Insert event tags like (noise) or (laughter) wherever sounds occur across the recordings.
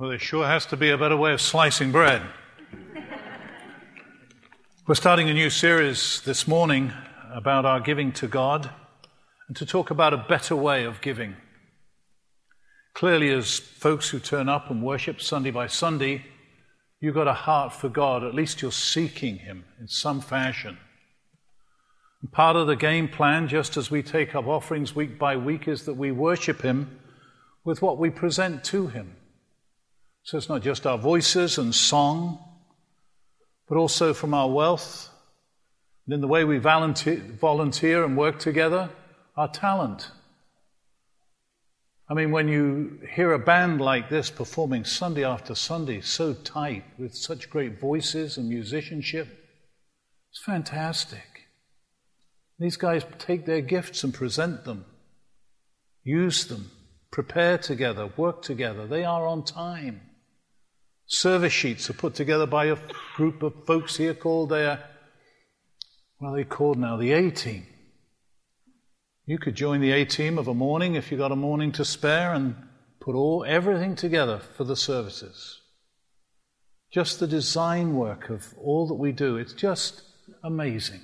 Well, there sure has to be a better way of slicing bread. We're starting a new series this morning about our giving to God and to talk about a better way of giving. Clearly, as folks who turn up and worship Sunday by Sunday, you've got a heart for God. At least you're seeking Him in some fashion. And part of the game plan, just as we take up offerings week by week, is that we worship Him with what we present to Him. So it's not just our voices and song, but also from our wealth, and in the way we volunteer and work together, our talent. I mean, when you hear a band like this performing Sunday after Sunday, so tight, with such great voices and musicianship, it's fantastic. These guys take their gifts and present them, use them, prepare together, work together. They are on time. Service sheets are put together by a group of folks here called their, well, they're called now the A team. You could join the A team of a morning if you got a morning to spare and put all everything together for the services. Just the design work of all that we do, it's just amazing.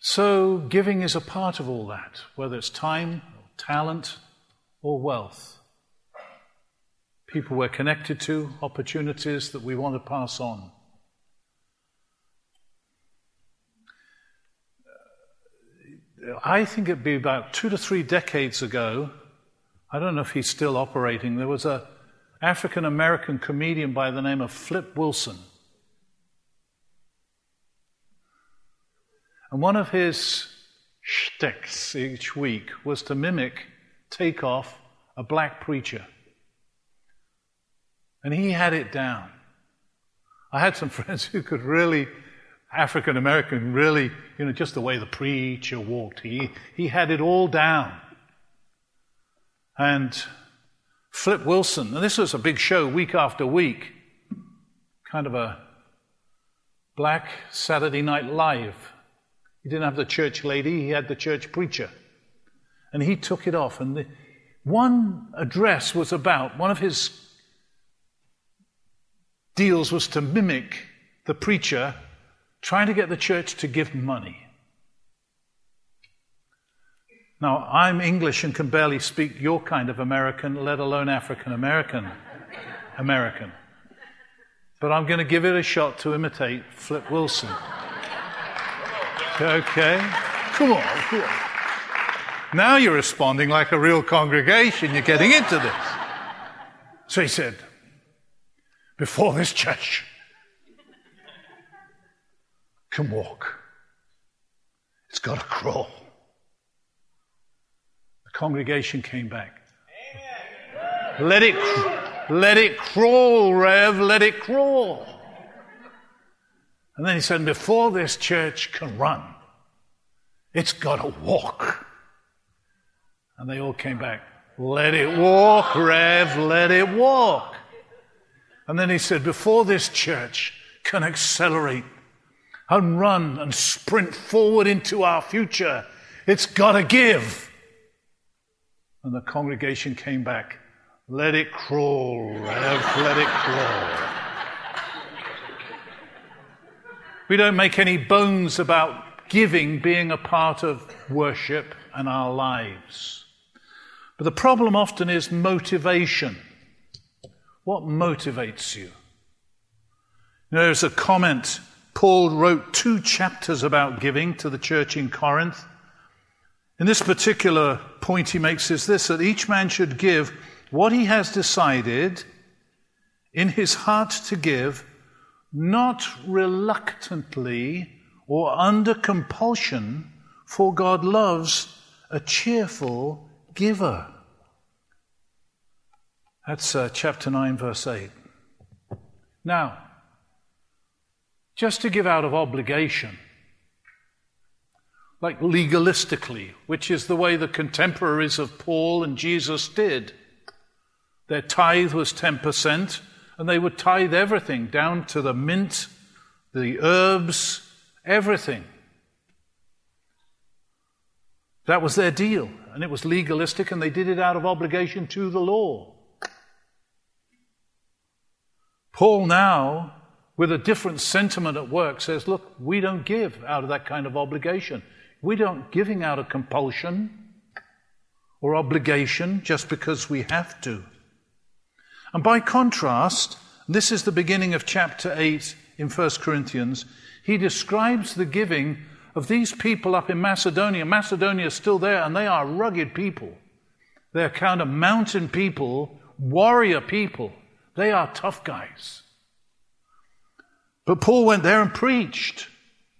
So, giving is a part of all that, whether it's time, or talent, or wealth people we're connected to, opportunities that we want to pass on. I think it'd be about two to three decades ago. I don't know if he's still operating. There was a African American comedian by the name of Flip Wilson. And one of his shticks each week was to mimic, take off a black preacher. And he had it down. I had some (laughs) friends who could really, African American, really, you know, just the way the preacher walked, he, he had it all down. And Flip Wilson, and this was a big show week after week, kind of a black Saturday Night Live. He didn't have the church lady, he had the church preacher. And he took it off. And the, one address was about one of his deals was to mimic the preacher trying to get the church to give money. Now, I'm English and can barely speak your kind of American, let alone African American American. But I'm going to give it a shot to imitate Flip Wilson. Okay? Come on, come on. Now you're responding like a real congregation. You're getting into this. So he said, before this church can walk. It's got to crawl. The congregation came back. Let it, let it crawl, Rev, let it crawl. And then he said, before this church can run, it's got to walk. And they all came back. Let it walk, Rev, let it walk. And then he said, before this church can accelerate and run and sprint forward into our future, it's got to give. And the congregation came back. Let it crawl, Rev, let it crawl. We don't make any bones about giving being a part of worship and our lives. But the problem often is motivation. What motivates you? you know, there's a comment. Paul wrote two chapters about giving to the church in Corinth. In this particular point, he makes is this that each man should give what he has decided in his heart to give, not reluctantly or under compulsion, for God loves a cheerful giver. That's uh, chapter 9, verse 8. Now, just to give out of obligation, like legalistically, which is the way the contemporaries of Paul and Jesus did. Their tithe was 10%, and they would tithe everything, down to the mint, the herbs, everything. That was their deal. and it was legalistic, and they did it out of obligation to the law. Paul now, with a different sentiment at work, says, Look, we don't give out of that kind of obligation. We don't giving out of compulsion or obligation just because we have to. And by contrast, this is the beginning of chapter 8 in 1 Corinthians. He describes the giving of these people up in Macedonia. Macedonia is still there, and they are rugged people. They're kind of mountain people, warrior people. They are tough guys. But Paul went there and preached.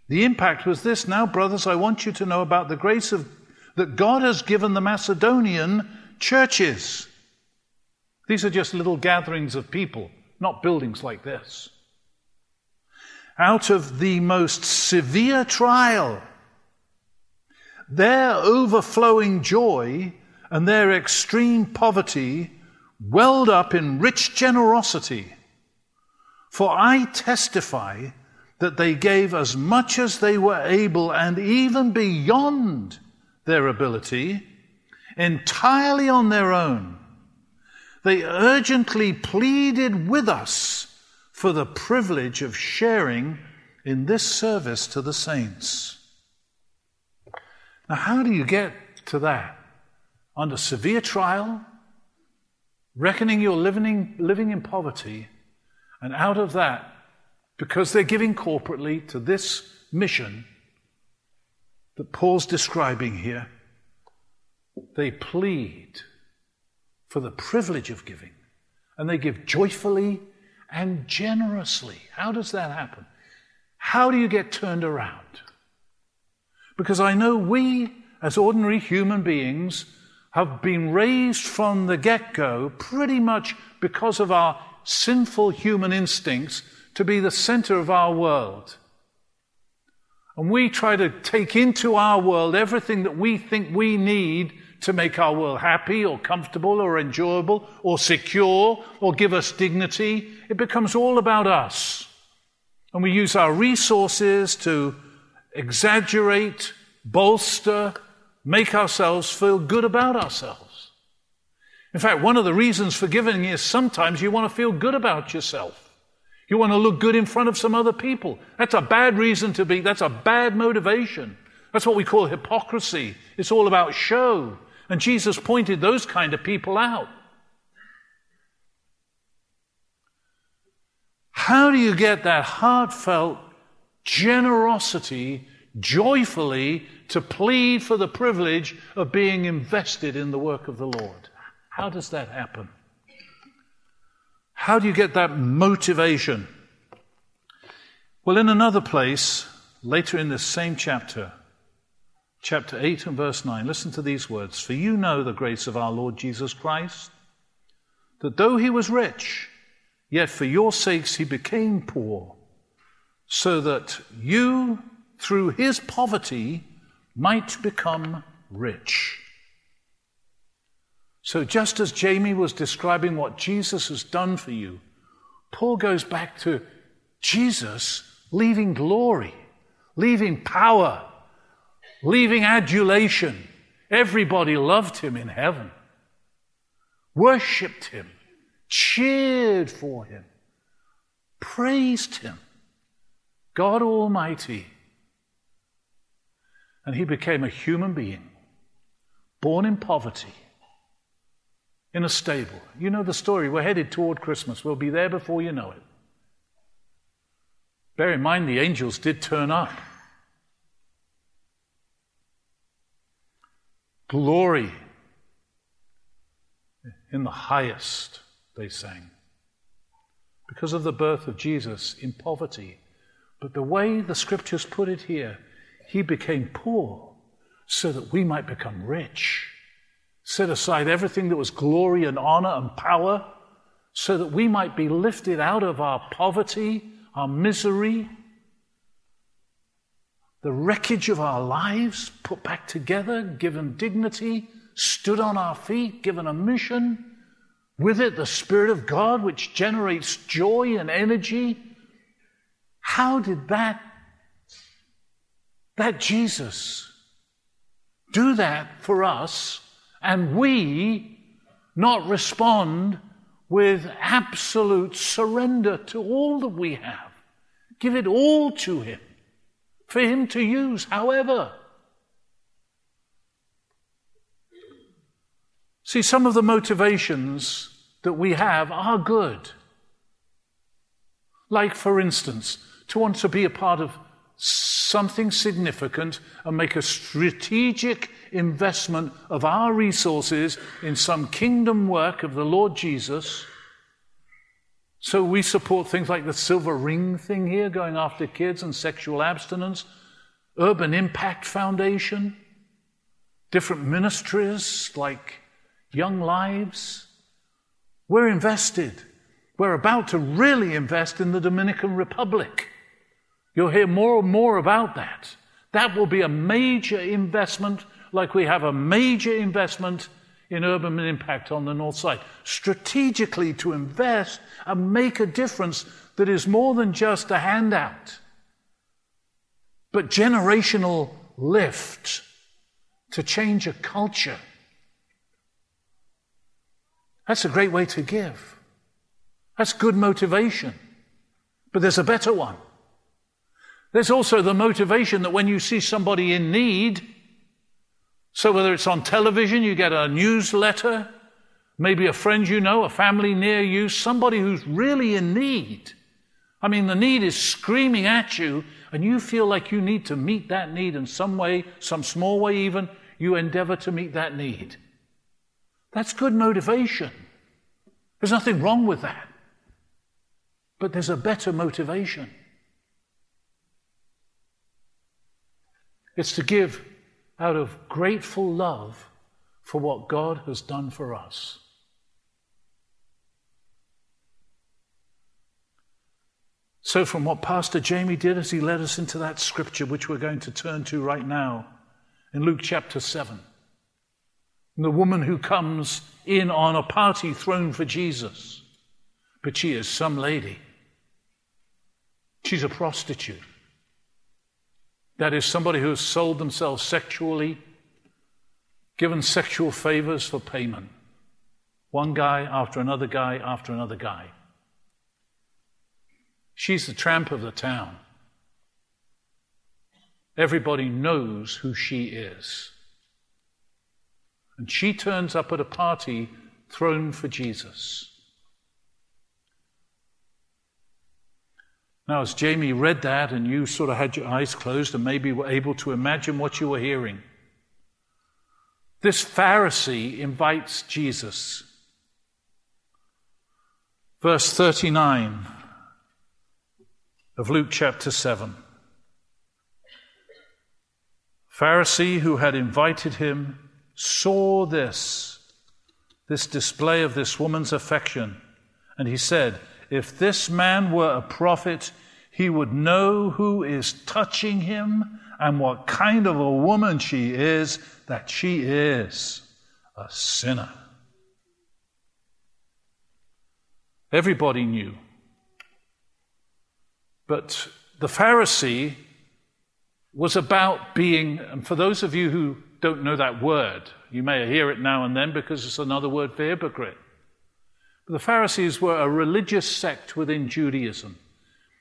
The impact was this now, brothers, I want you to know about the grace of, that God has given the Macedonian churches. These are just little gatherings of people, not buildings like this. Out of the most severe trial, their overflowing joy and their extreme poverty welled up in rich generosity. For I testify that they gave as much as they were able and even beyond their ability, entirely on their own. They urgently pleaded with us for the privilege of sharing in this service to the saints. Now, how do you get to that? Under severe trial, reckoning you're living, living in poverty, and out of that, because they're giving corporately to this mission that Paul's describing here, they plead for the privilege of giving. And they give joyfully and generously. How does that happen? How do you get turned around? Because I know we, as ordinary human beings, have been raised from the get go pretty much because of our sinful human instincts to be the center of our world. And we try to take into our world everything that we think we need to make our world happy or comfortable or enjoyable or secure or give us dignity. It becomes all about us. And we use our resources to exaggerate, bolster, make ourselves feel good about ourselves. In fact, one of the reasons for giving is sometimes you want to feel good about yourself. You want to look good in front of some other people. That's a bad reason to be, that's a bad motivation. That's what we call hypocrisy. It's all about show. And Jesus pointed those kind of people out. How do you get that heartfelt generosity joyfully to plead for the privilege of being invested in the work of the Lord? How does that happen? How do you get that motivation? Well, in another place, later in this same chapter, chapter 8 and verse 9, listen to these words For you know the grace of our Lord Jesus Christ, that though he was rich, yet for your sakes he became poor, so that you, through his poverty, might become rich. So, just as Jamie was describing what Jesus has done for you, Paul goes back to Jesus leaving glory, leaving power, leaving adulation. Everybody loved him in heaven, worshipped him, cheered for him, praised him. God Almighty. And he became a human being, born in poverty in a stable. You know the story. We're headed toward Christmas. We'll be there before you know it. Bear in mind, the angels did turn up. Glory in the highest, they sang. Because of the birth of Jesus in poverty. But the way the scriptures put it here, he became poor so that we might become rich set aside everything that was glory and honor and power, so that we might be lifted out of our poverty, our misery, the wreckage of our lives, put back together, given dignity, stood on our feet, given a mission. With it, the Spirit of God, which generates joy and energy. How did that, that Jesus, do that for us and we not respond with absolute surrender to all that we have. Give it all to Him for Him to use however. See, some of the motivations that we have are good. Like, for instance, to want to be a part of something significant and make a strategic investment of our resources in some kingdom work of the Lord Jesus. So we support things like the silver ring thing here, going after kids and sexual abstinence, Urban Impact Foundation, different ministries like Young Lives. We're invested. We're about to really invest in the Dominican Republic. You'll hear more and more about that. That will be a major investment, like we have a major investment in urban impact on the north side. Strategically, to invest and make a difference that is more than just a handout, but generational lift to change a culture. That's a great way to give. That's good motivation. But there's a better one. There's also the motivation that when you see somebody in need, so whether it's on television, you get a newsletter, maybe a friend you know, a family near you, somebody who's really in need. I mean, the need is screaming at you, and you feel like you need to meet that need in some way, some small way even, you endeavor to meet that need. That's good motivation. There's nothing wrong with that. But there's a better motivation. It's to give out of grateful love for what God has done for us. So, from what Pastor Jamie did as he led us into that scripture, which we're going to turn to right now, in Luke chapter 7, the woman who comes in on a party thrown for Jesus, but she is some lady. She's a prostitute. That is, somebody who has sold themselves sexually, given sexual favors for payment. One guy after another guy after another guy. She's the tramp of the town. Everybody knows who she is. And she turns up at a party thrown for Jesus. Now, as Jamie read that and you sort of had your eyes closed and maybe were able to imagine what you were hearing, this Pharisee invites Jesus. Verse 39 of Luke chapter 7. Pharisee who had invited him saw this, this display of this woman's affection, and he said, If this man were a prophet, he would know who is touching him and what kind of a woman she is, that she is a sinner. Everybody knew. But the Pharisee was about being, and for those of you who don't know that word, you may hear it now and then because it's another word for hypocrite. The Pharisees were a religious sect within Judaism.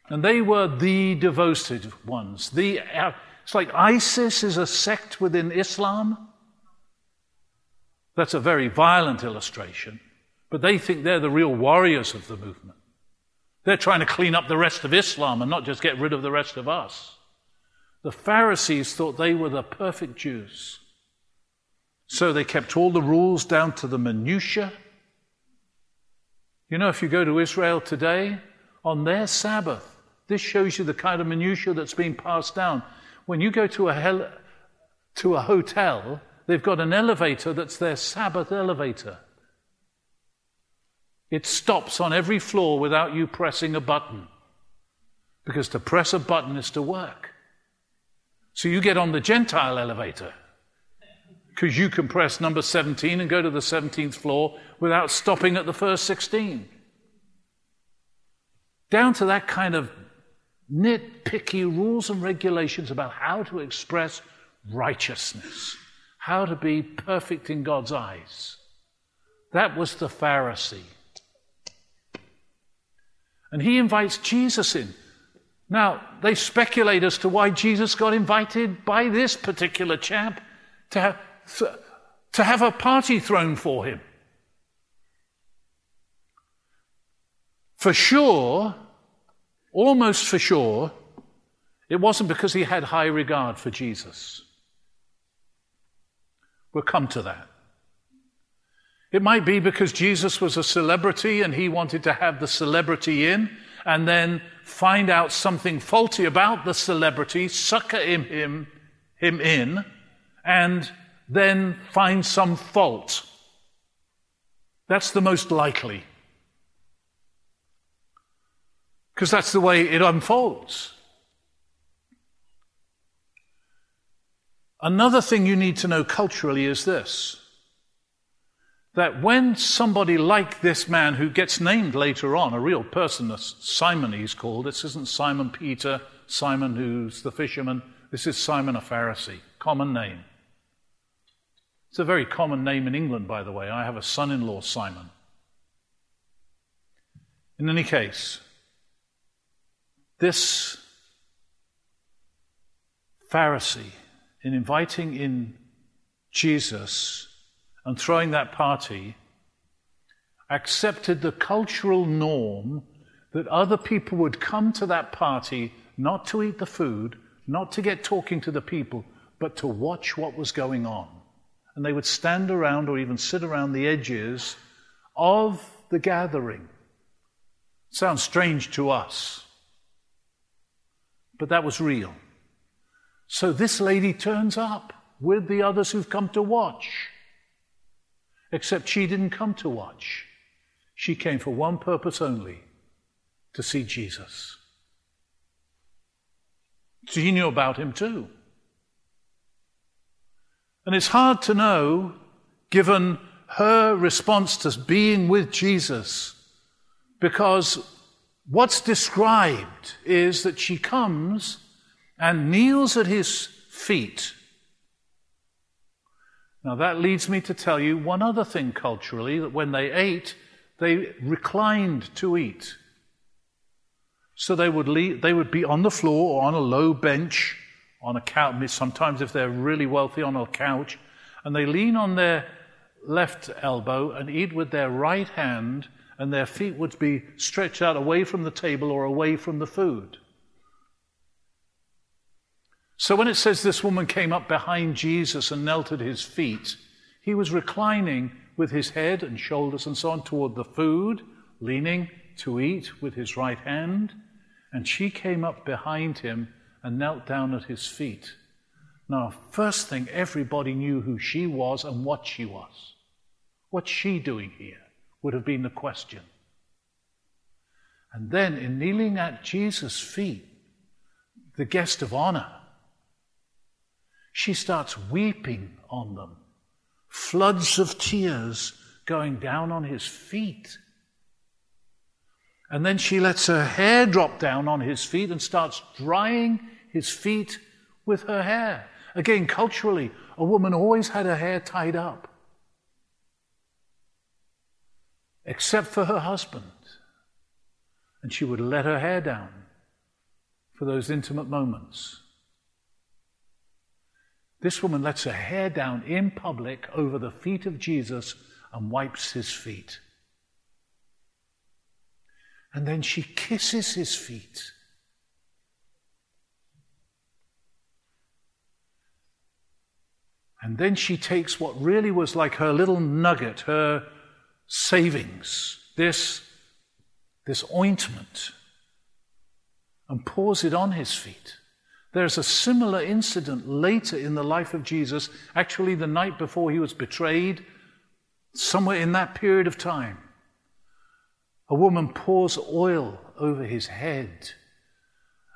And they were the devoted ones. The, uh, it's like ISIS is a sect within Islam. That's a very violent illustration. But they think they're the real warriors of the movement. They're trying to clean up the rest of Islam and not just get rid of the rest of us. The Pharisees thought they were the perfect Jews. So they kept all the rules down to the minutiae. You know, if you go to Israel today, on their Sabbath, this shows you the kind of minutiae that's being passed down. When you go to a, hel- to a hotel, they've got an elevator that's their Sabbath elevator. It stops on every floor without you pressing a button. Because to press a button is to work. So you get on the Gentile elevator because you can press number 17 and go to the 17th floor without stopping at the first 16. Down to that kind of nitpicky rules and regulations about how to express righteousness, how to be perfect in God's eyes. That was the Pharisee. And he invites Jesus in. Now, they speculate as to why Jesus got invited by this particular chap to have, to have a party thrown for him. For sure, almost for sure, it wasn't because he had high regard for Jesus. We'll come to that. It might be because Jesus was a celebrity and he wanted to have the celebrity in and then find out something faulty about the celebrity, sucker him, him, him in, and then find some fault. That's the most likely. Because that's the way it unfolds. Another thing you need to know culturally is this that when somebody like this man who gets named later on, a real person, Simon he's called, this isn't Simon Peter, Simon who's the fisherman, this is Simon a Pharisee, common name. It's a very common name in England, by the way. I have a son in law, Simon. In any case, this Pharisee, in inviting in Jesus and throwing that party, accepted the cultural norm that other people would come to that party not to eat the food, not to get talking to the people, but to watch what was going on. And they would stand around or even sit around the edges of the gathering. Sounds strange to us, but that was real. So this lady turns up with the others who've come to watch. Except she didn't come to watch. She came for one purpose only to see Jesus. She knew about him too. And it's hard to know, given her response to being with Jesus, because what's described is that she comes and kneels at his feet. Now, that leads me to tell you one other thing culturally that when they ate, they reclined to eat. So they would, leave, they would be on the floor or on a low bench, on a couch, sometimes if they're really wealthy, on a couch, and they lean on their left elbow and eat with their right hand, and their feet would be stretched out away from the table or away from the food. So when it says this woman came up behind Jesus and knelt at his feet, he was reclining with his head and shoulders and so on toward the food, leaning to eat with his right hand, and she came up behind him and knelt down at his feet. Now, first thing, everybody knew who she was and what she was. What's she doing here? Would have been the question. And then, in kneeling at Jesus' feet, the guest of honor, she starts weeping on them, floods of tears going down on his feet. And then she lets her hair drop down on his feet and starts drying his feet with her hair. Again, culturally, a woman always had her hair tied up, except for her husband. And she would let her hair down for those intimate moments. This woman lets her hair down in public over the feet of Jesus and wipes his feet. And then she kisses his feet. And then she takes what really was like her little nugget, her savings, this, this ointment, and pours it on his feet. There's a similar incident later in the life of Jesus, actually, the night before he was betrayed, somewhere in that period of time. A woman pours oil over his head.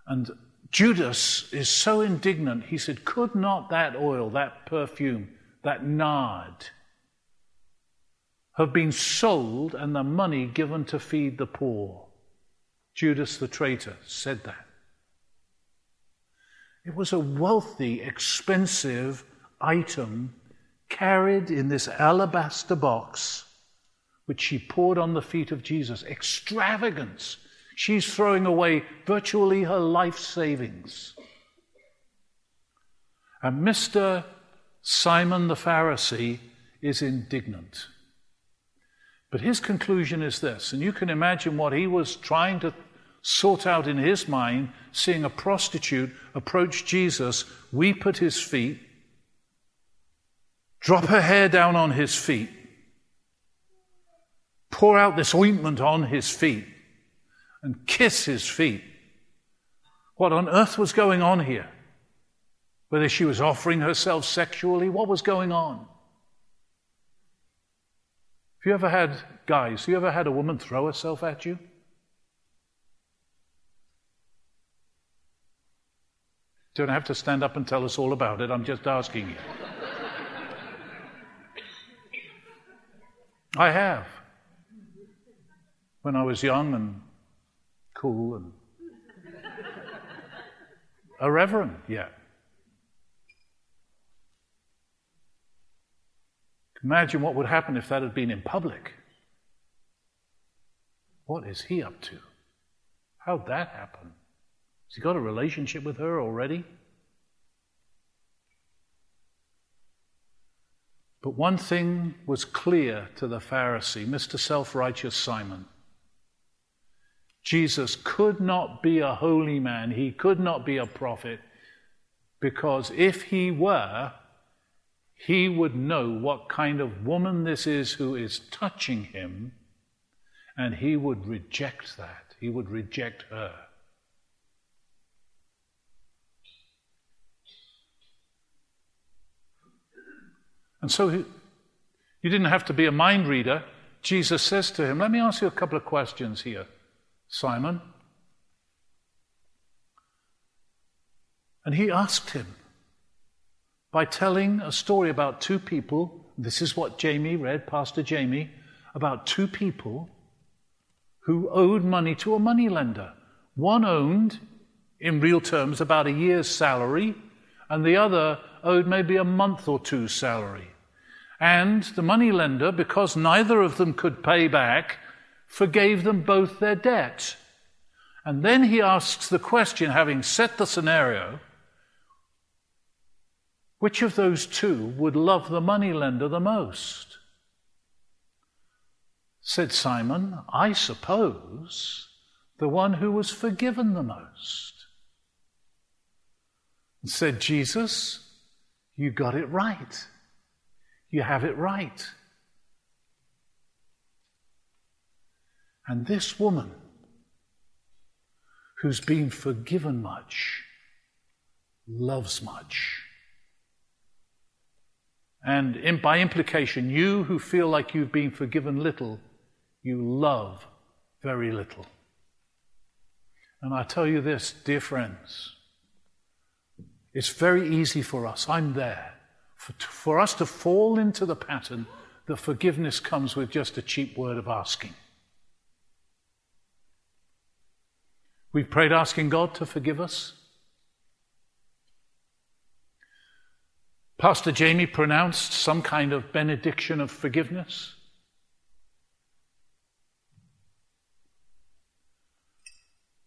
And Judas is so indignant, he said, Could not that oil, that perfume, that nard, have been sold and the money given to feed the poor? Judas the traitor said that. It was a wealthy, expensive item carried in this alabaster box, which she poured on the feet of Jesus. Extravagance. She's throwing away virtually her life savings. And Mr. Simon the Pharisee is indignant. But his conclusion is this, and you can imagine what he was trying to sort out in his mind, seeing a prostitute approach Jesus, weep at his feet, drop her hair down on his feet, pour out this ointment on his feet, and kiss his feet. What on earth was going on here? Whether she was offering herself sexually, what was going on? Have you ever had, guys, have you ever had a woman throw herself at you? Don't have to stand up and tell us all about it. I'm just asking you. I have. When I was young and cool and irreverent, yeah. Imagine what would happen if that had been in public. What is he up to? How'd that happen? Has he got a relationship with her already? But one thing was clear to the Pharisee, Mr. Self righteous Simon. Jesus could not be a holy man, he could not be a prophet, because if he were, he would know what kind of woman this is who is touching him, and he would reject that. He would reject her. And so he, you didn't have to be a mind reader. Jesus says to him, Let me ask you a couple of questions here, Simon. And he asked him by telling a story about two people. This is what Jamie read, Pastor Jamie, about two people who owed money to a moneylender. One owned, in real terms, about a year's salary, and the other owed maybe a month or two's salary. And the moneylender, because neither of them could pay back, forgave them both their debt. And then he asks the question, having set the scenario, which of those two would love the moneylender the most? Said Simon, I suppose the one who was forgiven the most. And said Jesus, You got it right you have it right. And this woman, who's been forgiven much, loves much. And in, by implication, you who feel like you've been forgiven little, you love very little. And I tell you this, dear friends, it's very easy for us. I'm there for, for us to fall into the pattern that forgiveness comes with just a cheap word of asking. We've prayed asking God to forgive us. Pastor Jamie pronounced some kind of benediction of forgiveness.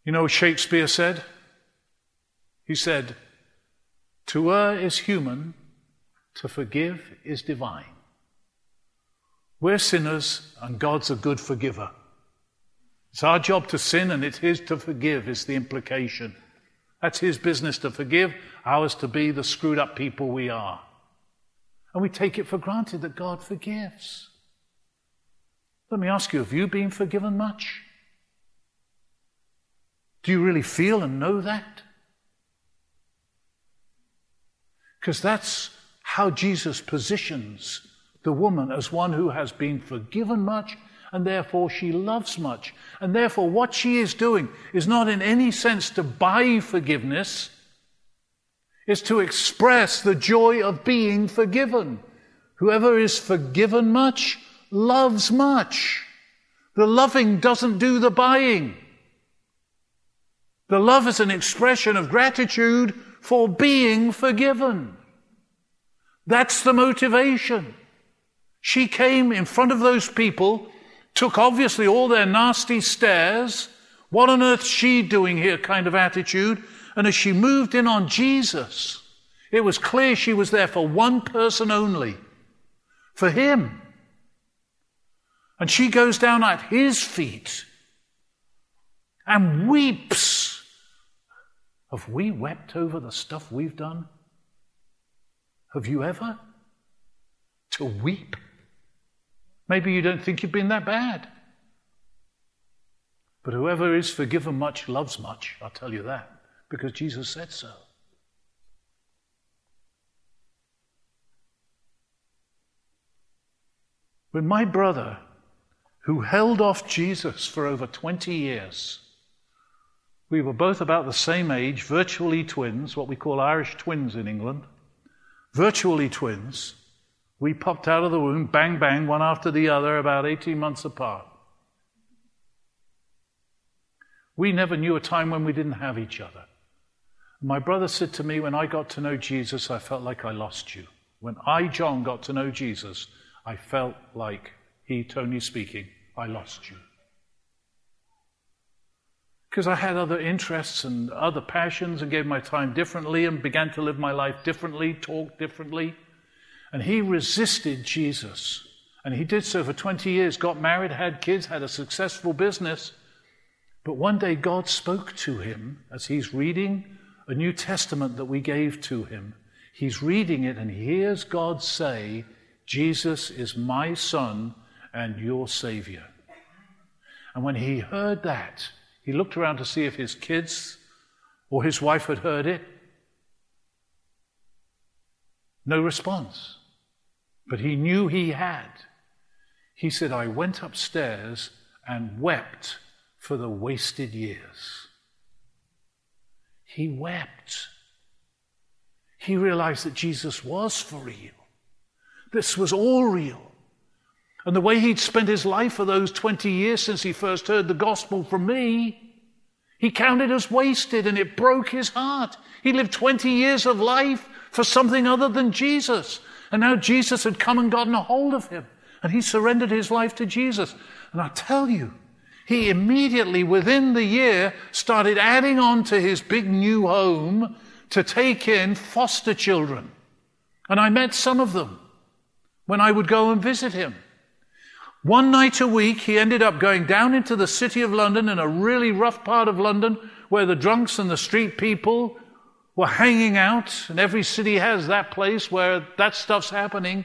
You know Shakespeare said? He said, To err is human, to forgive is divine. We're sinners, and God's a good forgiver. It's our job to sin, and it's His to forgive, is the implication. That's His business to forgive, ours to be the screwed up people we are. And we take it for granted that God forgives. Let me ask you have you been forgiven much? Do you really feel and know that? Because that's how Jesus positions the woman as one who has been forgiven much and therefore she loves much. And therefore, what she is doing is not in any sense to buy forgiveness, it's to express the joy of being forgiven. Whoever is forgiven much loves much. The loving doesn't do the buying. The love is an expression of gratitude for being forgiven. That's the motivation. She came in front of those people, took obviously all their nasty stares. What on earth's she doing here kind of attitude? And as she moved in on Jesus, it was clear she was there for one person only, for him. And she goes down at his feet and weeps. Have we wept over the stuff we've done? Have you ever? To weep? Maybe you don't think you've been that bad. But whoever is forgiven much loves much, I'll tell you that, because Jesus said so. When my brother, who held off Jesus for over 20 years, we were both about the same age, virtually twins, what we call Irish twins in England, virtually twins. We popped out of the womb, bang, bang, one after the other, about 18 months apart. We never knew a time when we didn't have each other. My brother said to me, When I got to know Jesus, I felt like I lost you. When I, John, got to know Jesus, I felt like he, Tony speaking, I lost you. Because I had other interests and other passions and gave my time differently and began to live my life differently, talk differently. And he resisted Jesus. And he did so for 20 years, got married, had kids, had a successful business. But one day God spoke to him as he's reading a New Testament that we gave to him. He's reading it and he hears God say, Jesus is my son and your Savior. And when he heard that, he looked around to see if his kids or his wife had heard it. No response. But he knew he had. He said, I went upstairs and wept for the wasted years. He wept. He realized that Jesus was for real. This was all real. And the way he'd spent his life for those 20 years since he first heard the gospel from me, he counted as wasted and it broke his heart. He lived 20 years of life for something other than Jesus. And now Jesus had come and gotten a hold of him. And he surrendered his life to Jesus. And I tell you, he immediately, within the year, started adding on to his big new home to take in foster children. And I met some of them when I would go and visit him. One night a week, he ended up going down into the city of London in a really rough part of London where the drunks and the street people were hanging out. And every city has that place where that stuff's happening.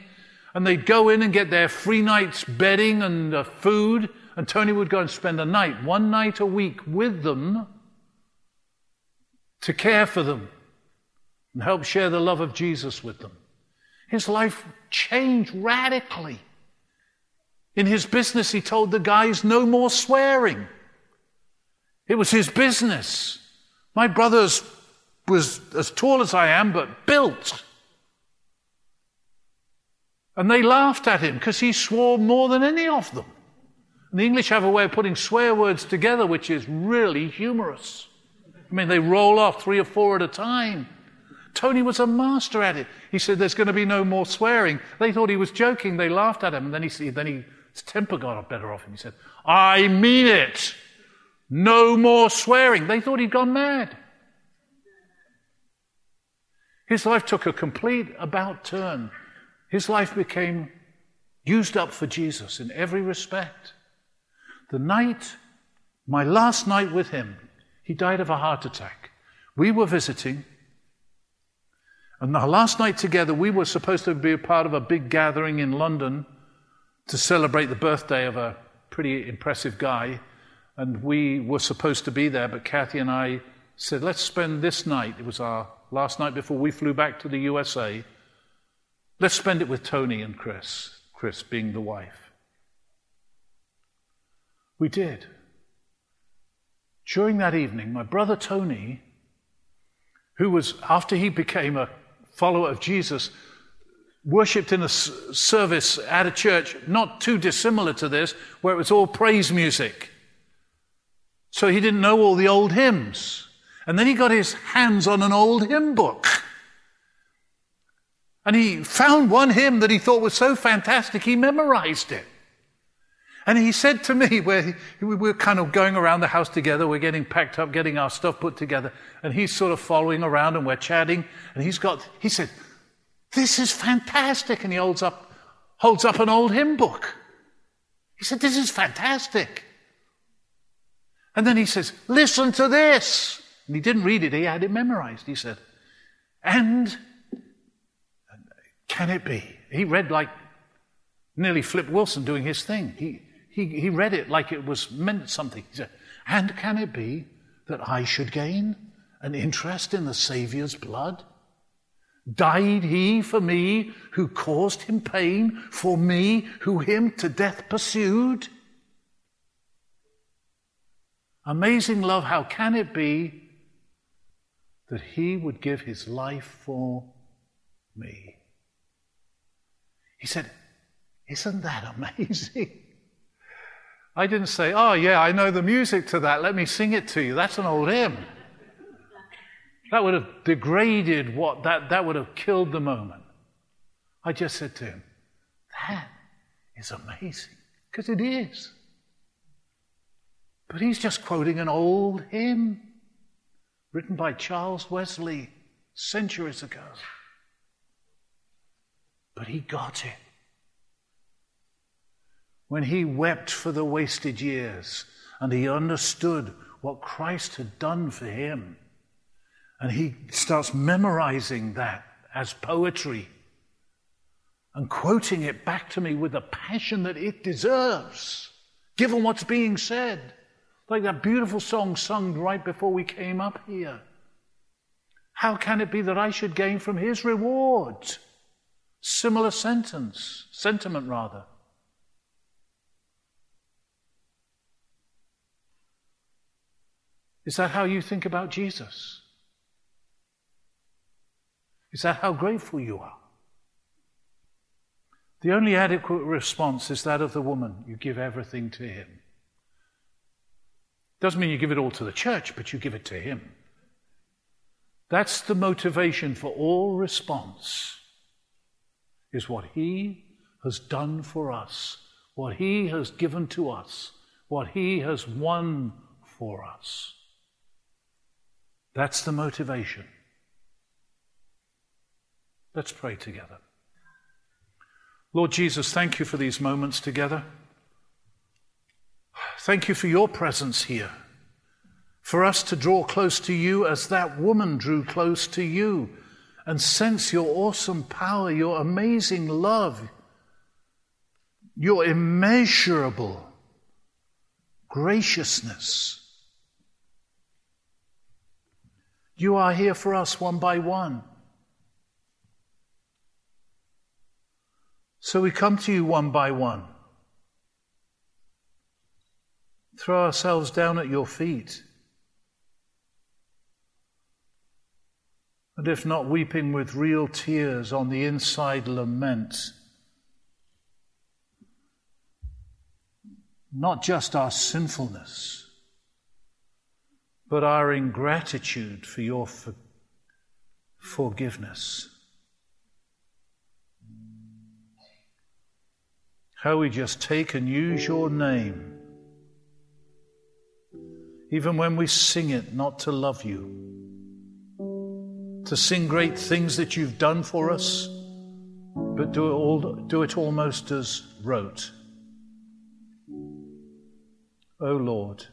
And they'd go in and get their free night's bedding and uh, food and Tony would go and spend a night, one night a week with them to care for them and help share the love of Jesus with them. His life changed radically. In his business, he told the guys no more swearing. It was his business. My brother's was as tall as I am, but built. And they laughed at him because he swore more than any of them. And the English have a way of putting swear words together which is really humorous. I mean, they roll off three or four at a time. Tony was a master at it. He said, There's going to be no more swearing. They thought he was joking. They laughed at him. And then, he, then he, his temper got better off him. He said, I mean it. No more swearing. They thought he'd gone mad. His life took a complete about turn. His life became used up for Jesus in every respect. The night, my last night with him, he died of a heart attack. We were visiting, and the last night together, we were supposed to be a part of a big gathering in London to celebrate the birthday of a pretty impressive guy. And we were supposed to be there, but Kathy and I said, let's spend this night, it was our last night before we flew back to the USA, let's spend it with Tony and Chris, Chris being the wife. We did. During that evening, my brother Tony, who was, after he became a follower of Jesus, worshipped in a service at a church not too dissimilar to this, where it was all praise music. So he didn't know all the old hymns. And then he got his hands on an old hymn book. And he found one hymn that he thought was so fantastic, he memorized it. And he said to me, we were kind of going around the house together, we're getting packed up, getting our stuff put together, and he's sort of following around and we're chatting, and he's got, he said, this is fantastic. And he holds up, holds up an old hymn book. He said, this is fantastic. And then he says, listen to this. And he didn't read it, he had it memorized. He said, and can it be? He read like nearly Flip Wilson doing his thing. He, he, he read it like it was meant something. He said, And can it be that I should gain an interest in the Saviour's blood? Died he for me who caused him pain, for me who him to death pursued? Amazing love, how can it be that he would give his life for me? He said, Isn't that amazing? I didn't say, Oh, yeah, I know the music to that. Let me sing it to you. That's an old hymn. That would have degraded what, that, that would have killed the moment. I just said to him, That is amazing. Because it is. But he's just quoting an old hymn written by Charles Wesley centuries ago. But he got it when he wept for the wasted years and he understood what Christ had done for him. And he starts memorizing that as poetry and quoting it back to me with the passion that it deserves, given what's being said. Like that beautiful song sung right before we came up here. How can it be that I should gain from his reward? Similar sentence, sentiment rather. Is that how you think about Jesus? Is that how grateful you are? The only adequate response is that of the woman. You give everything to him. Doesn't mean you give it all to the church, but you give it to him. That's the motivation for all response, is what he has done for us, what he has given to us, what he has won for us. That's the motivation. Let's pray together. Lord Jesus, thank you for these moments together. Thank you for your presence here, for us to draw close to you as that woman drew close to you and sense your awesome power, your amazing love, your immeasurable graciousness. You are here for us one by one. So we come to you one by one. Throw ourselves down at your feet. And if not weeping with real tears on the inside, lament. Not just our sinfulness but our ingratitude for your for- forgiveness. How we just take and use your name, even when we sing it, not to love you, to sing great things that you've done for us, but do it, all, do it almost as rote. Oh Lord.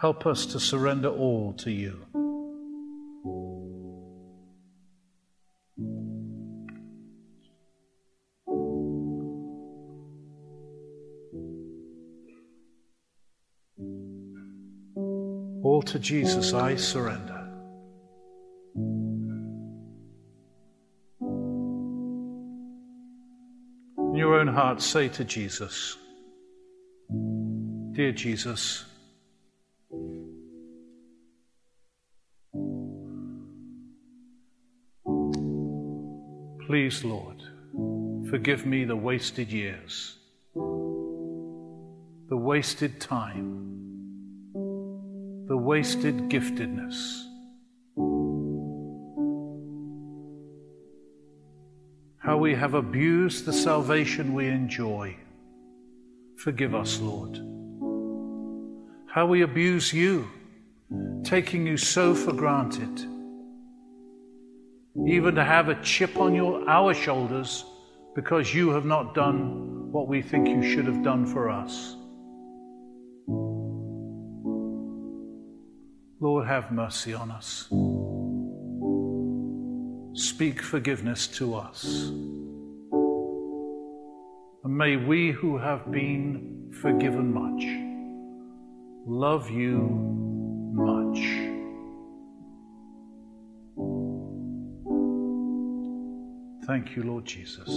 Help us to surrender all to you. All to Jesus I surrender. In your own heart, say to Jesus, Dear Jesus, Please, Lord, forgive me the wasted years, the wasted time, the wasted giftedness. how we have abused the salvation we enjoy. Forgive us, Lord. How we abuse you, taking you so for granted. Even to have a chip on your, our shoulders because you have not done what we think you should have done for us. Lord, have mercy on us. Speak forgiveness to us. And may we who have been forgiven much love you much. Thank you, Lord Jesus.